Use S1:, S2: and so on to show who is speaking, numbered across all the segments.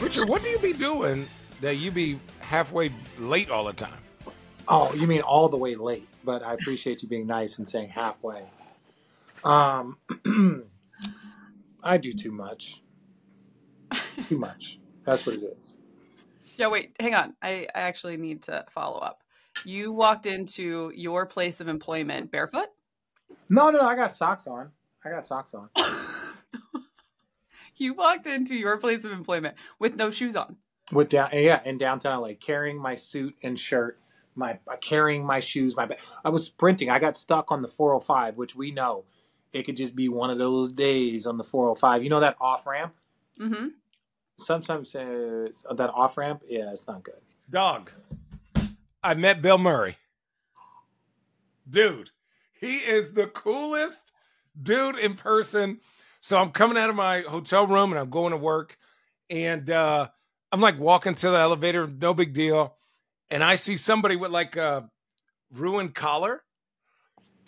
S1: Richard, what do you be doing that you be halfway late all the time?
S2: Oh, you mean all the way late? But I appreciate you being nice and saying halfway. Um, I do too much. Too much. That's what it is.
S3: Yeah, wait, hang on. I, I actually need to follow up. You walked into your place of employment barefoot?
S2: No, no, no. I got socks on. I got socks on.
S3: you walked into your place of employment with no shoes on.
S2: With down, yeah, in downtown LA, carrying my suit and shirt, my uh, carrying my shoes, my bag. I was sprinting. I got stuck on the 405, which we know it could just be one of those days on the 405. You know that off ramp?
S3: Mm-hmm.
S2: Sometimes uh, that off ramp, yeah, it's not good.
S1: Dog. I met Bill Murray. Dude, he is the coolest dude in person. So I'm coming out of my hotel room and I'm going to work. And uh, I'm like walking to the elevator, no big deal. And I see somebody with like a ruined collar.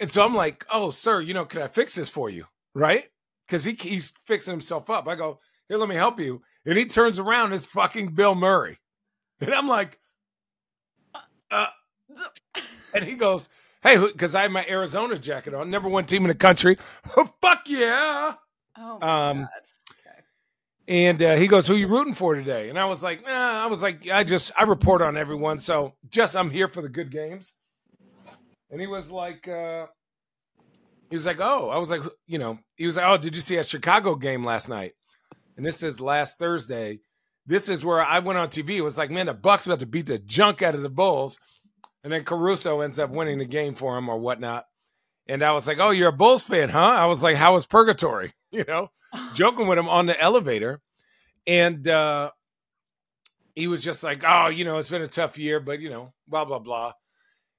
S1: And so I'm like, oh, sir, you know, can I fix this for you? Right? Because he, he's fixing himself up. I go, here, let me help you. And he turns around, it's fucking Bill Murray. And I'm like, uh, and he goes, hey, because I have my Arizona jacket on, number one team in the country. Fuck yeah.
S3: Oh
S1: Um.
S3: Okay.
S1: And uh, he goes, "Who you rooting for today?" And I was like, nah, I was like, I just I report on everyone, so just I'm here for the good games. And he was like, uh, he was like, oh, I was like, you know, he was like, oh, did you see a Chicago game last night? And this is last Thursday. This is where I went on TV. It was like, man, the Bucks about to beat the junk out of the Bulls, and then Caruso ends up winning the game for him or whatnot. And I was like, oh, you're a Bulls fan, huh? I was like, how was purgatory? You know, joking with him on the elevator. And uh, he was just like, oh, you know, it's been a tough year, but, you know, blah, blah, blah.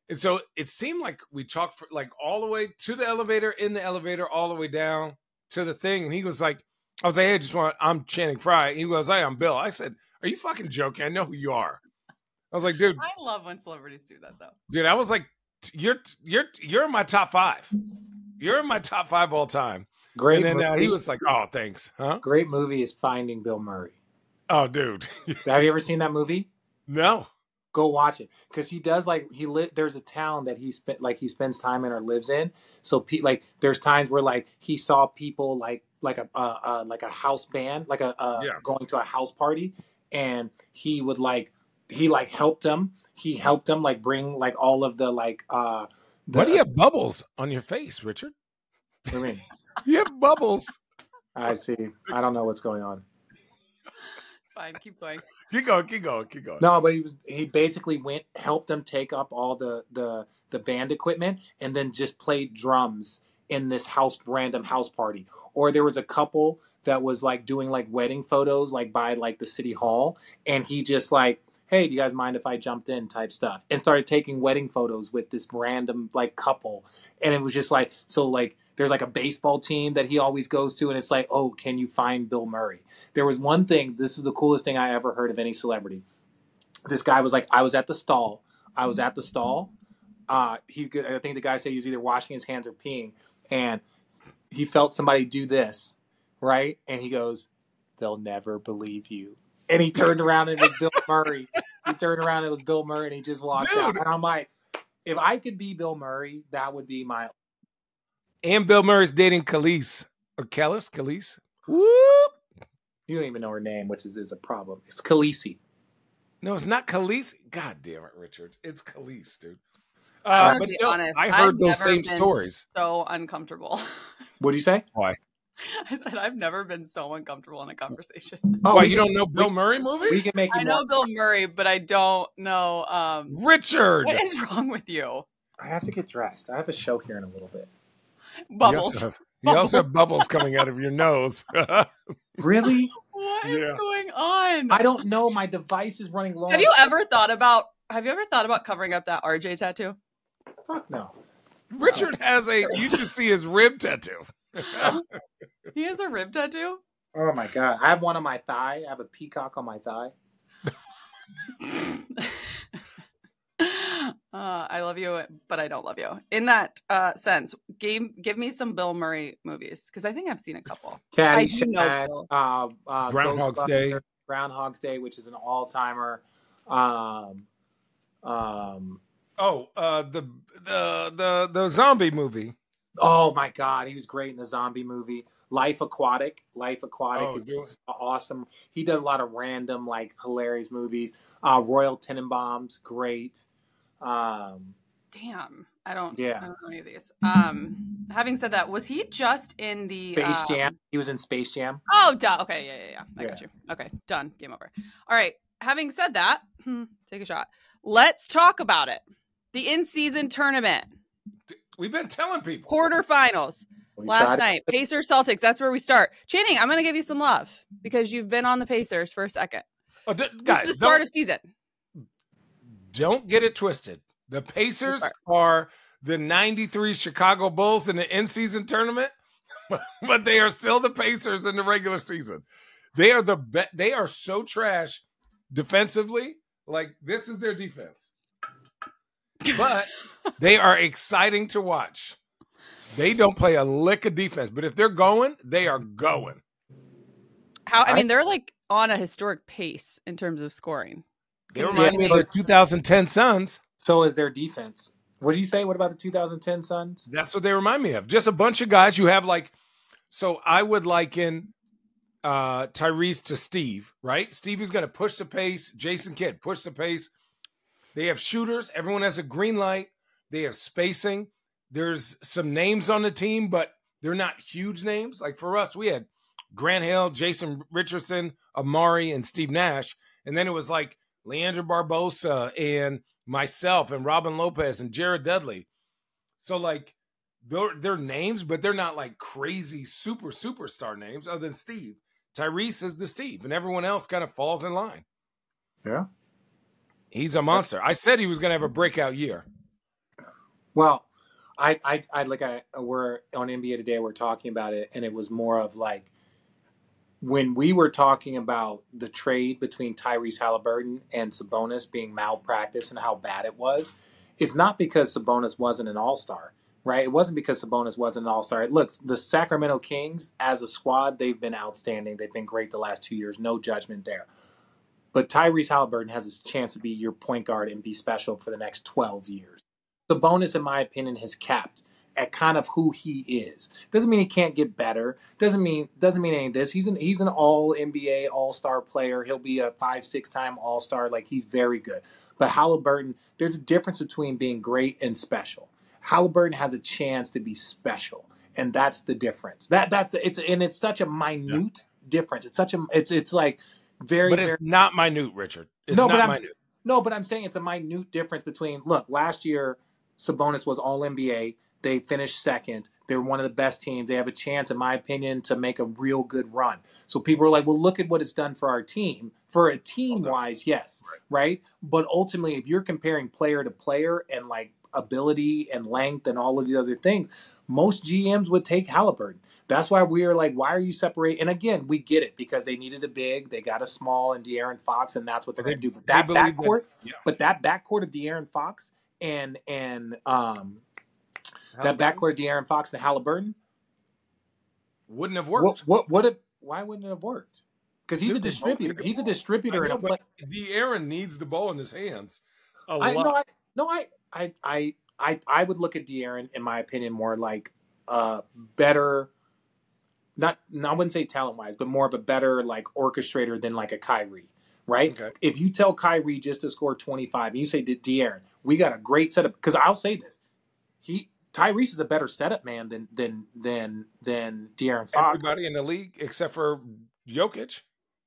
S1: And so it seemed like we talked for like all the way to the elevator, in the elevator, all the way down to the thing. And he was like, I was like, hey, I just want, I'm Channing Frye. He goes, hey, I'm Bill. I said, are you fucking joking? I know who you are. I was like, dude,
S3: I love when celebrities do that though.
S1: dude, I was like, you're, you're, you're in my top five. You're in my top five all time.
S2: Great
S1: and then uh, he was like, oh, thanks. Huh?
S2: Great movie is Finding Bill Murray.
S1: Oh, dude.
S2: Have you ever seen that movie?
S1: no.
S2: Go watch it because he does like he li- There's a town that he spent like he spends time in or lives in. So pe- like there's times where like he saw people like like a uh, uh, like a house band like a uh,
S1: Yeah.
S2: going to a house party and he would like he like helped them. He helped them like bring like all of the like uh. The,
S1: Why do you have bubbles on your face, Richard?
S2: I mean,
S1: You have bubbles.
S2: I see. I don't know what's going on.
S3: It's fine. Keep going.
S1: Keep going, keep going, keep going.
S2: No, but he was he basically went helped them take up all the the the band equipment and then just played drums in this house random house party. Or there was a couple that was like doing like wedding photos like by like the city hall and he just like hey, do you guys mind if I jumped in type stuff and started taking wedding photos with this random like couple and it was just like so like there's like a baseball team that he always goes to and it's like oh can you find bill murray? There was one thing this is the coolest thing i ever heard of any celebrity. This guy was like i was at the stall. I was at the stall. Uh he i think the guy said he was either washing his hands or peeing and he felt somebody do this right? And he goes they'll never believe you. And he turned around and it was bill murray. He turned around and it was bill murray and he just walked out. And i'm like if i could be bill murray that would be my
S1: And Bill Murray's dating Khalees. Or Kellis? Khalees? Whoop.
S2: you don't even know her name which is, is a problem it's khaleesi
S1: No, it's not Khalees. God damn it, Richard. It's Khalees, dude.
S3: I'm
S1: Uh, but
S3: be
S1: no,
S3: honest.
S1: I
S3: I've
S1: heard those
S3: never
S1: same
S3: been
S1: stories.
S3: So uncomfortable.
S2: what do you say Why?
S3: I said I've never been so uncomfortable in a conversation.
S2: oh
S1: Why, you don't know Bill Murray movies?
S2: we can make
S3: I know
S2: more-
S3: Bill Murray, but I don't know. Um,
S1: Richard.
S3: what is wrong with you?
S2: I have to get dressed. I have a show here in a little bit.
S1: You also, have, you also have bubbles coming out of your nose.
S2: Really?
S3: What is
S1: Yeah.
S3: going on?
S2: I don't know. My device is running low.
S3: Have you ever thought about? Have you ever thought about covering up that RJ tattoo?
S2: Fuck no.
S1: Richard has a, you should see his rib tattoo.
S3: He has a rib tattoo.
S2: Oh my god. I have one on my thigh. I have a peacock on my thigh.
S3: Uh, I love you, but I don't love you. In that uh, sense, give give me some Bill Murray movies because I think I've seen a couple. I do know
S2: Caddyshack, uh, uh,
S1: Groundhog's Day.
S2: Groundhog's Day, which is an all timer. Um, um,
S1: Oh, uh, the the the the zombie movie.
S2: oh my God, he was great in the zombie movie. Life Aquatic. Life Aquatic
S1: Oh,
S2: is
S1: do
S2: awesome. He does a lot of random, like hilarious movies. Uh, Royal Tenenbaums, great. Um,
S3: Damn. I don't.
S2: Yeah.
S3: I don't know any of these. Um. Having said that, was he just in the
S2: Space
S3: um,
S2: Jam. He was in Space Jam.
S3: Oh, duh. Okay, yeah, yeah, yeah. I got you. Okay, done. Game over. All right. Having said that, hmm, take a shot. Let's talk about it. The in-season tournament
S1: We've been telling people.
S3: quarterfinals
S2: We
S3: last
S2: tried-
S3: night. Pacers Celtics. That's where we start. Channing, I'm going to give you some love because you've been on the Pacers for a second.
S1: Oh, d-
S3: It's
S1: guys,
S3: the start of season.
S1: Don't get it twisted. The Pacers are the '93 Chicago Bulls in the in-season tournament, but they are still the Pacers in the regular season. They are the be- They are so trash defensively. Like this is their defense, but they are exciting to watch. They don't play a lick of defense, but if they're going, they are going.
S3: How? I
S2: I-
S3: mean, they're like on a historic pace in terms of scoring.
S1: They remind me of the 2010 Suns.
S2: So is their defense. What do you say? What about the 2010 Suns?
S1: That's what they remind me of. Just a bunch of guys you have like. So I would liken uh Tyrese to Steve, right? Steve is going to push the pace. Jason Kidd push the pace. They have shooters. Everyone has a green light. They have spacing. There's some names on the team, but they're not huge names. Like for us, we had Grant Hill, Jason Richardson, Amar'e, and Steve Nash, and then it was like Leandro Barbosa and myself and Robin Lopez and Jared Dudley. So like they're they're names, but they're not like crazy super superstar names other than Steve. Tyrese is the Steve, and everyone else kind of falls in line.
S2: Yeah.
S1: He's a monster. I said he was gonna have a breakout year.
S2: Well, I, I, I like I we're on NBA today. We're talking about it, and it was more of like when we were talking about the trade between Tyrese Halliburton and Sabonis being malpractice and how bad it was. It's not because Sabonis wasn't an All Star, right? It wasn't because Sabonis wasn't an All Star. Look, the Sacramento Kings as a squad, they've been outstanding. They've been great the last two years. No judgment there. But Tyrese Halliburton has a chance to be your point guard and be special for the next 12 years. Sabonis, in my opinion, has capped at kind of who he is. Doesn't mean he can't get better. Doesn't mean doesn't mean any of this. He's an he's an all NBA, all star player. He'll be a five, six time all star. Like he's very good. But Halliburton, there's a difference between being great and special. Halliburton has a chance to be special, and that's the difference. That that's it's and it's such a minute difference. It's such a it's it's like very
S1: But it's
S2: very
S1: not minute, Richard. It's
S2: no,
S1: not
S2: but I'm
S1: minute.
S2: no, but I'm saying it's a minute difference between look, last year Sabonis was all NBA. They finished second. They're one of the best teams. They have a chance, in my opinion, to make a real good run. So people are like, well, look at what it's done for our team. For a team wise, yes, right. But ultimately, if you're comparing player to player and like ability and length and all of these other things, most GMs would take Halliburton. That's why we are like, why are you separating? And again, we get it because they needed a big, they got a small and De'Aaron Fox, and that's what they're going to do. But that
S1: believe that-
S2: backcourt,
S1: yeah.
S2: but that backcourt of De'Aaron Fox and and um that backcourt of De'Aaron Fox and Halliburton,
S1: wouldn't have worked.
S2: what what? If, why wouldn't it have worked? Because he's a
S1: Dude, they both
S2: distributor. He's a distributor and
S1: know,
S2: a play.
S1: De'Aaron needs the ball in his hands. A
S2: I
S1: lot.
S2: no, I no, I I I I I would look at De'Aaron, in my opinion, more like a better. Not, no, I wouldn't say talent wise, but more of a better like orchestrator than like a Kyrie, right?
S1: Okay.
S2: If you tell Kyrie just to score twenty five, and you say to De'Aaron, we got a great setup, because I'll say this, he Tyrese is a better setup man than than than than De'Aaron Fox.
S1: Everybody in the league except for Jokic.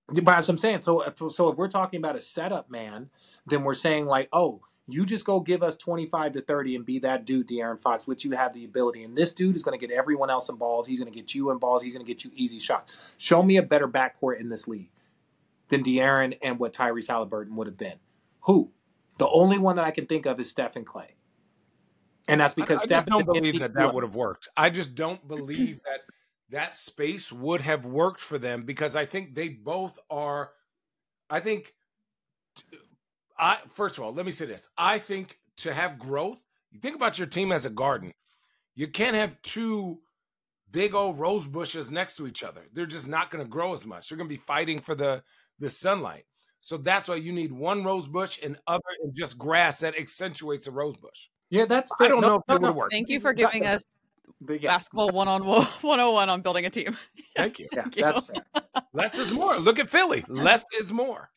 S2: But what I'm saying. So, if, so if we're talking about a setup man, then we're saying like, oh, you just go give us 25 to 30 and be that dude, De'Aaron Fox, which you have the ability. And this dude is going to get everyone else involved. He's going to get you involved. He's going to get you easy shots. Show me a better backcourt in this league than De'Aaron and what Tyrese Halliburton would have been. Who? The only one that I can think of is Stephen Klay. And that's because
S1: I, I
S2: Steph
S1: don't believe that that would have worked. I just don't believe that that space would have worked for them because I think they both are. I think. I first of all, let me say this. I think to have growth, you think about your team as a garden. You can't have two big old rose bushes next to each other. They're just not going to grow as much. They're going to be fighting for the the sunlight. So that's why you need one rose bush and other and just grass that accentuates a rose bush.
S2: Yeah, that's.
S1: I
S2: fair.
S1: don't
S2: No,
S1: know if
S2: no,
S1: it would
S2: no.
S1: work.
S3: Thank you for giving us
S2: The- yes.
S3: basketball one on 101 on building a team.
S1: Thank you.
S2: Yeah,
S3: Thank you.
S2: that's fair.
S1: Less is more. Look at Philly. Less is more.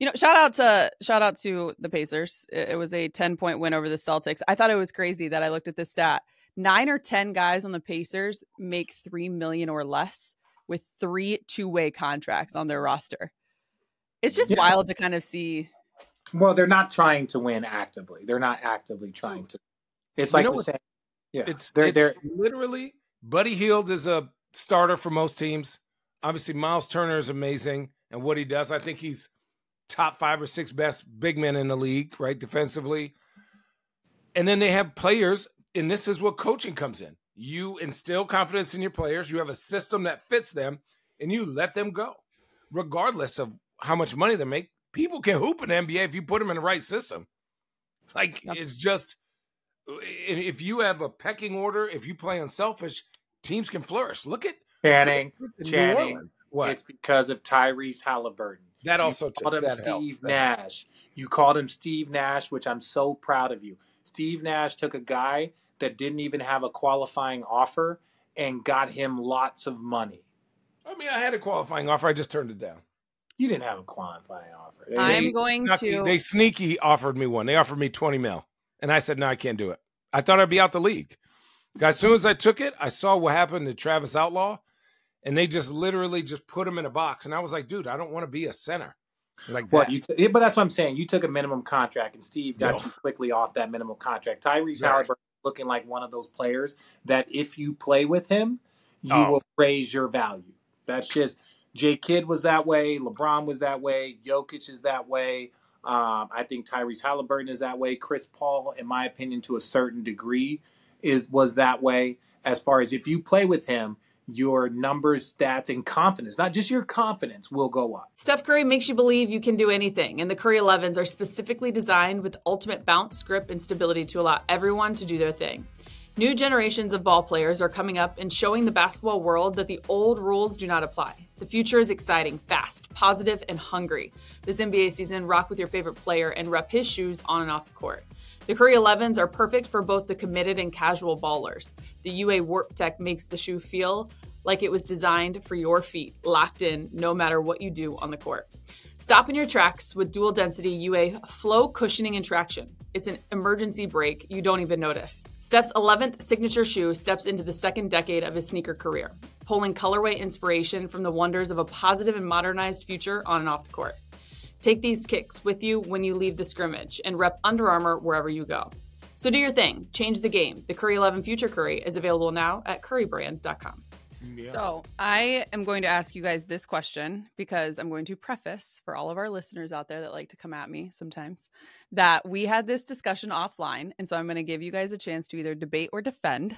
S3: You know, shout out to shout out to the Pacers. It, it was a 10 point win over the Celtics. I thought it was crazy that I looked at this stat. Nine or 10 guys on the Pacers make 3 million or less with three two-way contracts on their roster. It's just
S2: Yeah.
S3: wild to kind of see.
S2: Well, they're not trying to win actively. They're not actively trying to. It's
S1: You
S2: like the same. Yeah,
S1: It's
S2: they're
S1: it's
S2: they're
S1: literally Buddy Hield is a starter for most teams. Obviously, Miles Turner is amazing and what he does. I think he's top five or six best big men in the league, right? Defensively. And then they have players, and this is what coaching comes in. You instill confidence in your players, you have a system that fits them, and you let them go, regardless of how much money they make. People can hoop in the NBA if you put them in the right system. Like
S3: Yep.
S1: it's just if you have a pecking order, if you play unselfish, teams can flourish. Look at
S2: Channing.
S1: New
S2: Channing,
S1: What
S2: It's because of Tyrese Halliburton.
S1: that also
S2: you called
S1: took
S2: him
S1: that
S2: Steve
S1: helps.
S2: Nash. You called him Steve Nash, which I'm so proud of you. Steve Nash took a guy that didn't even have a qualifying offer and got him lots of money.
S1: I mean, I had a qualifying offer. I just turned it down.
S2: You didn't have a qualifying offer. They-
S3: I'm going
S1: Snucky-
S3: to
S1: They sneaky offered me one. They offered me 20 mil. And I said, no, I can't do it. I thought I'd be out the league. As soon as I took it, I saw what happened to Travis Outlaw. And they just literally just put him in a box. And I was like, dude, I don't want to be a center. Like
S2: What
S1: that.
S2: you? T- yeah, but that's what I'm saying. You took a minimum contract, and Steve got
S1: No.
S2: you quickly off that minimum contract. Tyrese
S1: Right.
S2: Halliburton looking like one of those players that if you play with him, you
S1: Oh.
S2: will raise your value. That's just Jay Kidd was that way. LeBron was that way. Jokic is that way. Um, I think Tyrese Halliburton is that way. Chris Paul, in my opinion, to a certain degree, is was that way. As far as if you play with him, your numbers, stats, and confidence, not just your confidence, will go up.
S4: Steph Curry makes you believe you can do anything, and the Curry 11s are specifically designed with ultimate bounce, grip, and stability to allow everyone to do their thing. New generations of ball players are coming up and showing the basketball world that the old rules do not apply. The future is exciting, fast, positive, and hungry. This NBA season, rock with your favorite player and rep his shoes on and off the court. The Curry 11s are perfect for both the committed and casual ballers. The UA Warp Tech makes the shoe feel like it was designed for your feet, locked in no matter what you do on the court. Stop in your tracks with dual density UA flow cushioning and traction. It's an emergency brake you don't even notice. Steph's 11th signature shoe steps into the second decade of his sneaker career, pulling colorway inspiration from the wonders of a positive and modernized future on and off the court. Take these kicks with you when you leave the scrimmage and rep Under Armour wherever you go. So do your thing, change the game. The Curry 11 Future Curry is available now at currybrand.com.
S3: So I am going to ask you guys this question because I'm going to preface for all of our listeners out there that like to come at me sometimes that we had this discussion offline. And so I'm going to give you guys a chance to either debate or defend.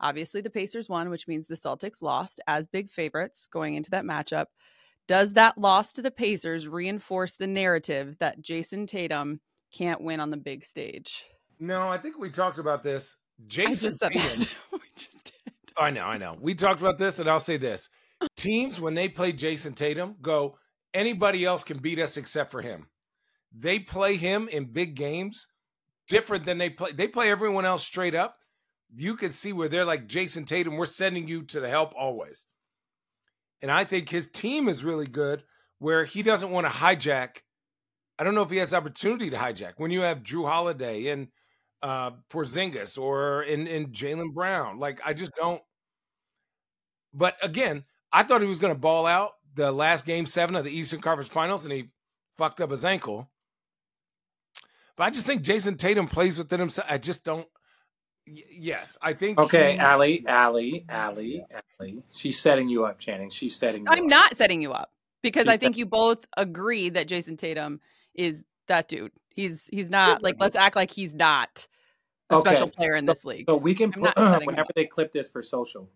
S3: Obviously, the Pacers won, which means the Celtics lost as big favorites going into that matchup. Does that loss to the Pacers reinforce the narrative that Jayson Tatum can't win on the big stage?
S1: No, I think we talked about this. Jayson
S3: I
S1: Tatum-
S3: we just did.
S1: I know, I know. We talked about this, and I'll say this: teams when they play Jayson Tatum, go anybody else can beat us except for him. They play him in big games different than they play. They play everyone else straight up. You can see where they're like Jayson Tatum. We're sending you to the help always, and I think his team is really good. Where he doesn't want to hijack. I don't know if he has opportunity to hijack when you have Jrue Holiday and uh Porzingis or in in Jaylen Brown. Like I just don't. But again, I thought he was going to ball out the last game seven of the Eastern Conference Finals, and he fucked up his ankle. But I just think Jayson Tatum plays within himself. I just don't. Y- Yes, I think.
S2: Okay,
S1: he-
S2: Allie, Allie, Allie, Allie. She's setting you up, Channing. She's setting you
S3: I'm
S2: up.
S3: not setting you up because
S2: She's
S3: I think you both agree that Jayson Tatum is that dude. He's he's not like let's act like he's not a
S2: Okay,
S3: special player in this league.
S2: So we can put whenever they clip this for social,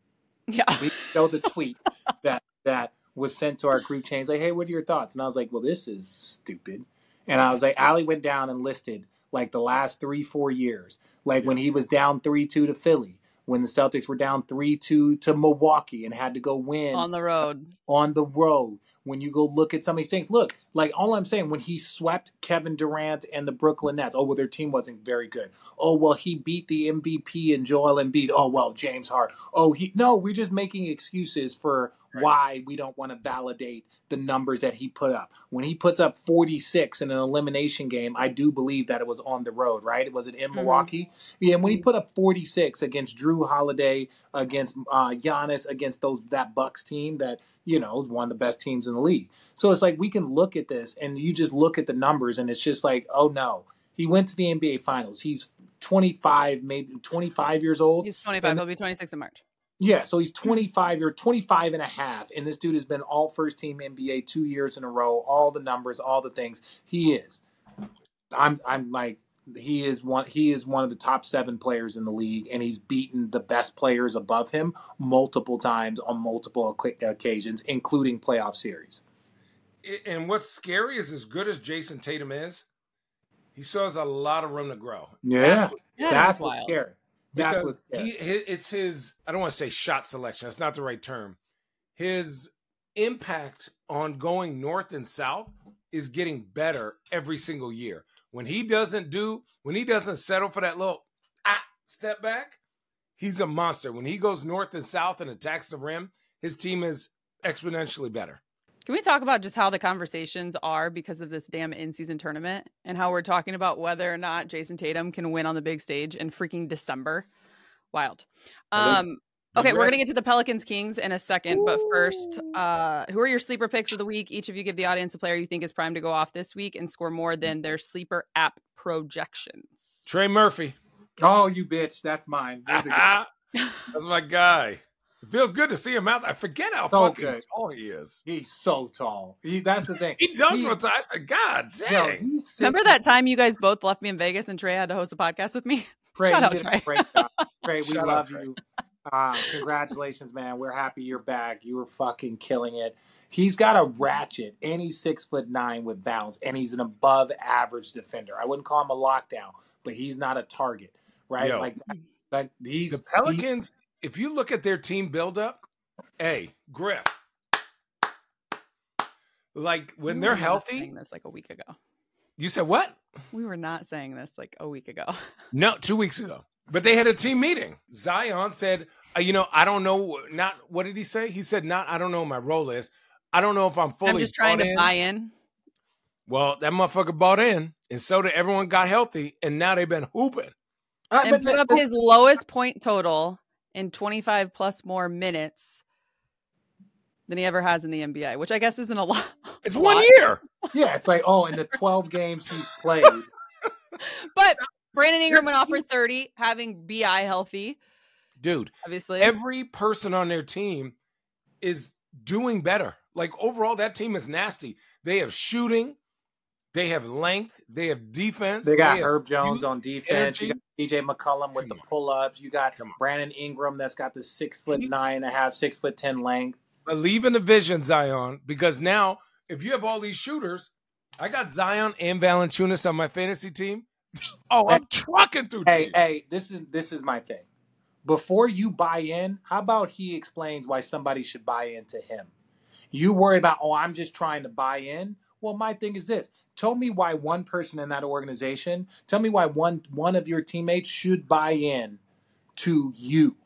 S3: Yeah.
S2: we show the tweet that that was sent to our group chains. Like, hey, what are your thoughts? And I was like, well, this is stupid. And I was like, Allie went down and listed like the last three, four years, like when he was down three two to Philly, when the Celtics were down 3 2 to Milwaukee and had to go win
S3: on the road.
S2: on the road. When you go look at some of these things, look, like all I'm saying, when he swept Kevin Durant and the Brooklyn Nets, oh, well, their team wasn't very good. Oh, well, he beat the MVP and Joel Embiid. Oh, well, James Hart. Oh, he, no, we're just making excuses for
S1: Right.
S2: why we don't want to validate the numbers that he put up. When he puts up 46 in an elimination game, I do believe that it was on the road, right? It was it in
S3: Mhm.
S2: Milwaukee? Yeah, and when he put up 46 against Jrue Holiday, against uh, Giannis, against those that Bucks team that you know one of the best teams in the league. So it's like we can look at this, and you just look at the numbers, and it's just like, oh no, he went to the NBA Finals. He's 25, maybe 25 years old.
S3: He's 25.
S2: And-
S3: He'll be 26 in March.
S2: Yeah, so he's 25 or 25 and a half, and this dude has been all first team NBA two years in a row, all the numbers, all the things. He is. I'm I'm like he is one he is one of the top 7 players in the league and he's beaten the best players above him multiple times on multiple occasions including playoff series.
S1: And what's scary is as good as Jayson Tatum is, he still has a lot of room to grow.
S2: Yeah.
S1: That's what-
S3: Yeah,
S2: That's
S3: that's
S2: what's scary. That's
S1: because
S2: what's scary.
S1: he, it's his i don't want to say shot selection that's not the right term his impact on going north and south is getting better every single year when he doesn't do when he doesn't settle for that little ah, step back he's a monster when he goes north and south and attacks the rim his team is exponentially better
S3: Can we talk about just how the conversations are because of this damn in season tournament and how we're talking about whether or not Jayson Tatum can win on the big stage in freaking December? Wild.
S2: It is.
S3: Um, okay, we're going to get to the Pelicans Kings in a second, but first, uh, who are your sleeper picks of the week? Each of you give the audience a player you think is primed to go off this week and score more than their sleeper app projections.
S1: trey murphy
S2: Oh, you bitch, that's mine. You're the guy.
S1: that's my guy it feels good to see him out i forget how
S2: So
S1: fucking
S2: good.
S1: tall he is
S2: He's so tall. He, that's the thing.
S1: He dunked
S2: He-
S1: one time. I said, God
S2: Yo,
S1: dang.
S2: he's
S3: Remember that time you guys both left me in Vegas and Trey had to host a podcast with me?
S2: Trey,
S3: Shut
S2: you
S3: up,
S2: did a
S3: Trey.
S2: great. Trey, we
S1: Shut up,
S2: love
S1: Trey.
S2: you. Uh, congratulations, man. We're happy you're back. You were fucking killing it. He's got a ratchet, and he's six foot nine with bounce, and he's an above average defender. I wouldn't call him a lockdown, but he's not a target, right?
S1: Yo.
S2: Like, like he's
S1: The
S2: he-
S1: Pelicans, if you look at their team buildup, hey, Griff, like when
S3: We
S1: they're healthy,
S3: saying this like a week ago.
S1: you said what?
S3: We were not saying this like a week ago.
S1: No, two weeks ago. But they had a team meeting. Zion said, uh, you know, I don't know, not, what did he say? He said, not, I don't know what my role is. I don't know if I'm fully
S3: I'm just trying to
S1: in."
S3: buy in.
S1: Well, that motherfucker bought in, and so did everyone got healthy, and now they've been hooping.
S2: Uh,
S3: and
S2: but-
S3: put up
S2: but-
S3: his lowest point total in 25 plus more minutes than he ever has in the NBA, which I guess isn't a lot.
S1: It's
S3: a
S1: one
S3: lot.
S1: year.
S2: yeah, it's like oh, in the twelve games he's played,
S3: But Brandon Ingram went off for 30, having BI healthy,
S1: Dude,
S3: obviously.
S1: every person on their team is doing better. Like overall, that team is nasty. They have shooting, they have length, they have defense.
S2: They got
S1: have
S2: Herb Jones on defense. You got CJ McCollum with
S1: Come
S2: the pull ups. You got
S1: Come.
S2: Brandon Ingram that's got the six foot nine and a half, six foot ten length.
S1: Believe in the vision, Zion, because now if you have all these shooters, I got Zion and Valanciunas on my fantasy team. Oh, I'm trucking through
S2: Hey,
S1: teams.
S2: hey, this is this is my thing. Before you buy in, how about he explains why somebody should buy into him? You worry about, oh, I'm just trying to buy in. Well, my thing is this. Tell me why one person in that organization, tell me why one one of your teammates should buy in to you.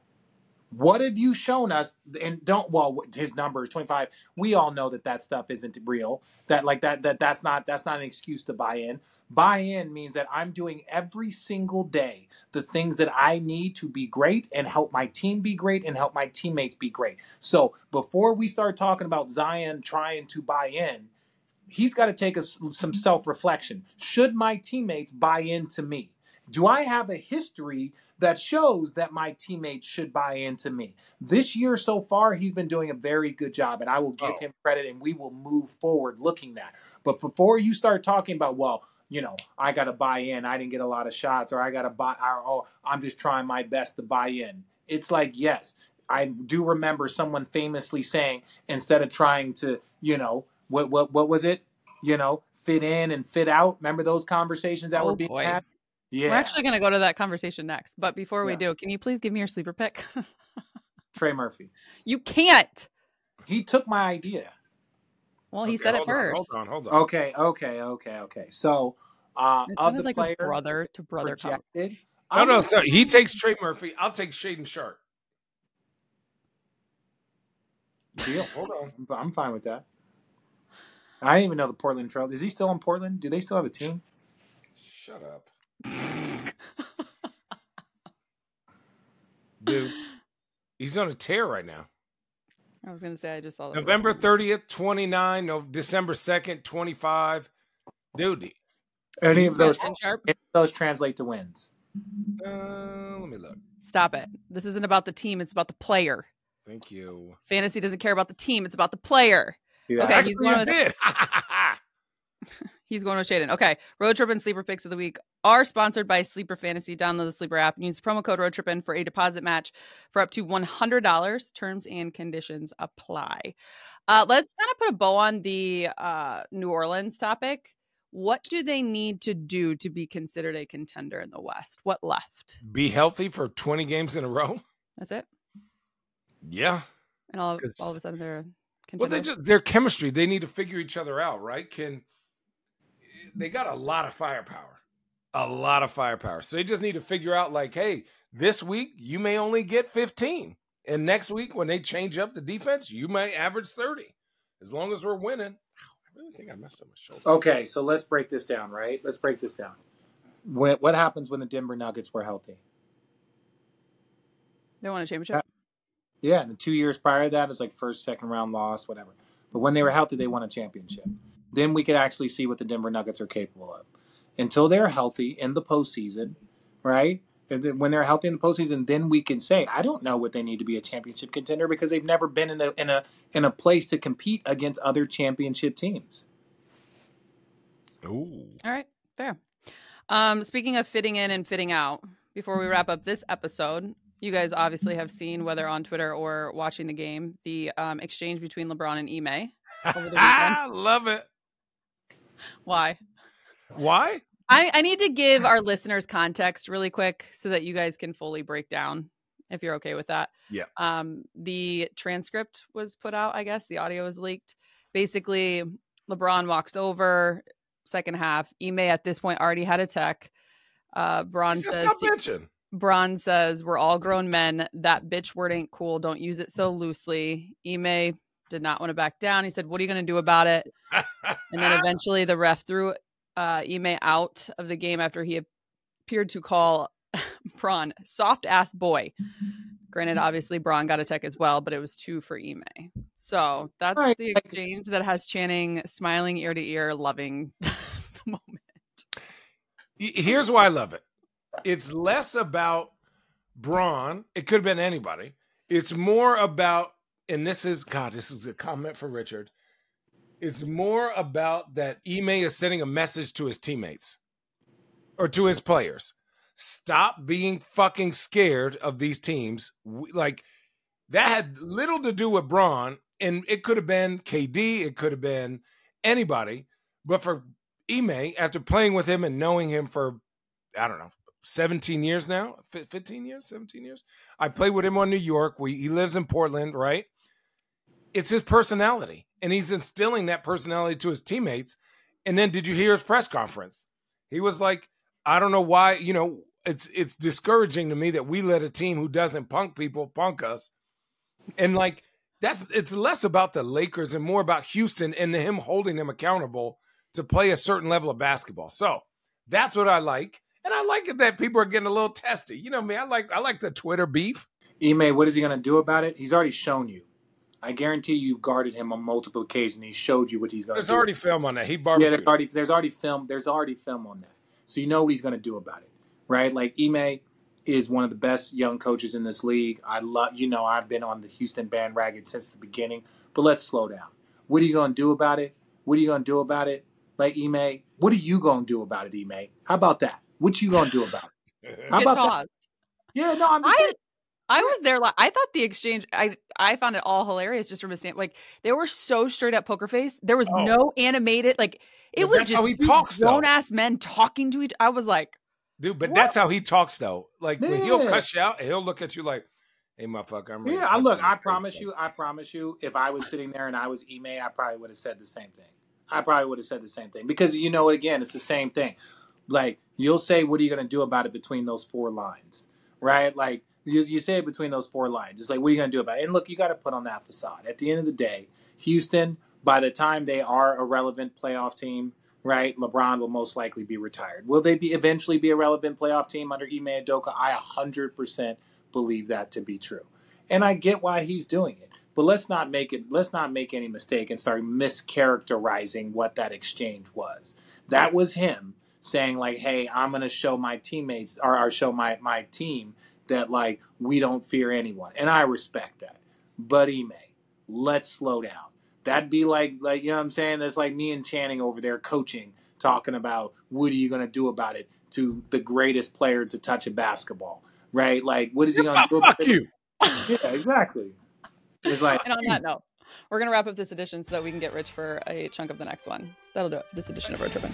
S2: What have you shown us? And don't well, his number is twenty five. We all know that that stuff isn't real. That like that that that's not that's not an excuse to buy in. Buy in means that I'm doing every single day the things that I need to be great and help my team be great and help my teammates be great. So before we start talking about Zion trying to buy in, he's got to take a s some self reflection. Should my teammates buy into me? Do I have a history that shows that my teammates should buy into me? This year so far, he's been doing a very good job, and I will give
S1: Oh.
S2: him credit and we will move forward looking that. But before you start talking about, well, you know, I got to buy in, I didn't get a lot of shots, or I got to buy, or oh, I'm just trying my best to buy in. It's like, yes, I do remember someone famously saying, instead of trying to, you know, what what what was it? You know, fit in and fit out. Remember those conversations that
S3: Oh,
S2: were being
S3: boy.
S2: had? Yeah,
S3: We're actually going to go to that conversation next. But before we
S2: Yeah.
S3: do, can you please give me your sleeper pick?
S2: Trey Murphy.
S3: you can't.
S2: He took my idea.
S3: Well, he
S1: Okay,
S3: said it
S1: hold on,
S3: first.
S1: hold on, hold on.
S2: Okay, okay, okay, okay. So, uh,
S3: It
S2: of the
S3: like
S2: player
S3: a brother to brother.
S2: projected,
S1: No,
S2: I'm
S1: no,
S2: gonna-
S1: so he takes Trey Murphy. I'll take Shaedon Sharpe.
S2: deal.
S1: Hold on.
S2: I'm- I'm fine with that. I didn't even know the Portland Trail. Is he still in Portland? Do they still have a team?
S1: Shut up. Dude, he's on a tear right now.
S3: I was going to say I just saw that.
S1: November 30th, 29, no, December 2nd, 25. Dude,
S2: Any of those?
S3: Ashton Sharp.
S2: Any of those translate to wins.
S1: uh, let me look.
S3: Stop it. This isn't about the team. It's about the player.
S1: Thank you.
S3: Fantasy doesn't care about the team. It's about the player.
S2: See?
S3: Okay, he's
S1: Actually,
S3: going
S1: you
S3: with-
S1: did.
S3: He's going with Shaedon. Okay. Road Trippin' Sleeper Picks of the Week are sponsored by Sleeper Fantasy. Download the Sleeper app and use promo code Road Trippin for a deposit match for up to $100. Terms and conditions apply. Uh, let's kind of put a bow on the uh, New Orleans topic. What do they need to do to be considered a contender in the West? What left?
S1: Be healthy for 20 games in a row.
S3: That's it.
S1: Yeah.
S3: And all all of a sudden they're a
S1: Well, they just their chemistry. They need to figure each other out, right? Can they got a lot of firepower, a lot of firepower. So they just need to figure out, like, hey, this week you may only get 15, and next week when they change up the defense, you may average 30. As long as we're winning. I really think I messed up my shoulder.
S2: Okay, so let's break this down, right? Let's break this down. When, what happens when the Denver Nuggets were healthy?
S3: they won a championship.
S2: Uh, yeah, and the two years prior to that, it was like first, second round loss, whatever. But when they were healthy, they won a championship. Then we could actually see what the Denver Nuggets are capable of. Until they're healthy in the postseason, right? When they're healthy in the postseason, then we can say, I don't know what they need to be a championship contender because they've never been in a in a in a place to compete against other championship teams.
S1: Ooh.
S3: All right, fair. Um, speaking of fitting in and fitting out, before we wrap up this episode, you guys obviously have seen whether on Twitter or watching the game the um, exchange between LeBron and Ime. Over the weekend.
S1: I love it.
S3: Why?
S1: Why?
S3: I, I need to give our listeners context really quick so that you guys can fully break down if you're okay with that.
S1: Yeah.
S3: Um, the transcript was put out, I guess. The audio was leaked. Basically, LeBron walks over, second half. Ime at this point already had a tech. Uh, Braun
S1: Just
S3: says. Braun says, We're all grown men. That bitch word ain't cool. Don't use it so loosely. Ime did not want to back down. He said, What are you going to do about it? And then eventually the ref threw uh, Ime out of the game after he appeared to call Braun soft ass boy. Granted, obviously Braun got a tech as well, but it was two for Ime. So that's
S2: Right,
S3: the exchange that has Channing smiling ear to ear, loving the moment.
S1: Here's why I love it. It's less about Braun. It could have been anybody. It's more about, and this is God. This is a comment for Richard. It's more about that Ime is sending a message to his teammates or to his players. Stop being fucking scared of these teams. We- Like that had little to do with Braun, and it could have been KD. It could have been anybody. But for Ime, after playing with him and knowing him for, I don't know, 17 years now, 15 years, 17 years. I played with him on New York. We, he lives in Portland, right? It's his personality. And he's instilling that personality to his teammates. And then did you hear his press conference? He was like, I don't know why, you know, it's it's discouraging to me that we let a team who doesn't punk people punk us. And like that's it's less about the Lakers and more about Houston and him holding them accountable to play a certain level of basketball. So that's what I like. And I like it that people are getting a little testy. You know me, I like I like the Twitter beef.
S2: Ime, what is he going to do about it? He's already shown you. I guarantee you guarded him on multiple occasions. He showed you what he's going to
S1: There's already film on that. He
S2: yeah, there's already there's already film there's already film on that, so you know what he's going to do about it, right? Like Ime is one of the best young coaches in this league. I love you know I've been on the Houston bandwagon since the beginning, but let's slow down. What are you going to do about it? What are you going to do about it? Like Ime, what are you going to do about it, Ime? How about that? What you going to do about it? How about that? Yeah, no, I'm just
S3: I
S2: saying.
S3: I was there. li- I thought the exchange. I I found it all hilarious just from a stand. Like they were so straight up poker face. There was
S1: Oh.
S3: no animated. Like it
S1: But
S3: was just
S1: how he talks, though.
S3: grown ass men talking to each. I was like,
S1: dude. But
S2: What?
S1: that's how he talks though. Like when he'll
S2: Yeah.
S1: cuss you out, and he'll look at you like, "Hey, motherfucker, I'm ready
S2: Yeah, I look, I promise you, I promise you, if I was sitting there and I was Ime, I probably would have said the same thing. I probably would have said the same thing because you know, what again, it's the same thing. Like you'll say, "What are you going to do about it?" Between those four lines, right? Like you, you say it between those four lines. It's like, what are you going to do about it? And look, you got to put on that facade. At the end of the day, Houston, by the time they are a relevant playoff team, right? LeBron will most likely be retired. Will they be eventually be a relevant playoff team under Ime Udoka? I 100% believe that to be true. And I get why he's doing it. But let's not make it let's not make any mistake and start mischaracterizing what that exchange was. That was him saying like, "Hey, I'm going to show my teammates or, or show my my team that like we don't fear anyone." And I respect that. But Ime, let's slow down. That'd be like like you know what I'm saying? That's like me and Channing over there coaching, talking about what are you gonna do about it to the greatest player to touch a basketball. Right? Like what is he gonna
S1: Fuck,
S2: do
S1: fuck you.
S2: Yeah, exactly. It's like
S3: And on that hmm. note, we're going to wrap up this edition so that we can get rich for a chunk of the next one. That'll do it for this edition of Road Trippin'.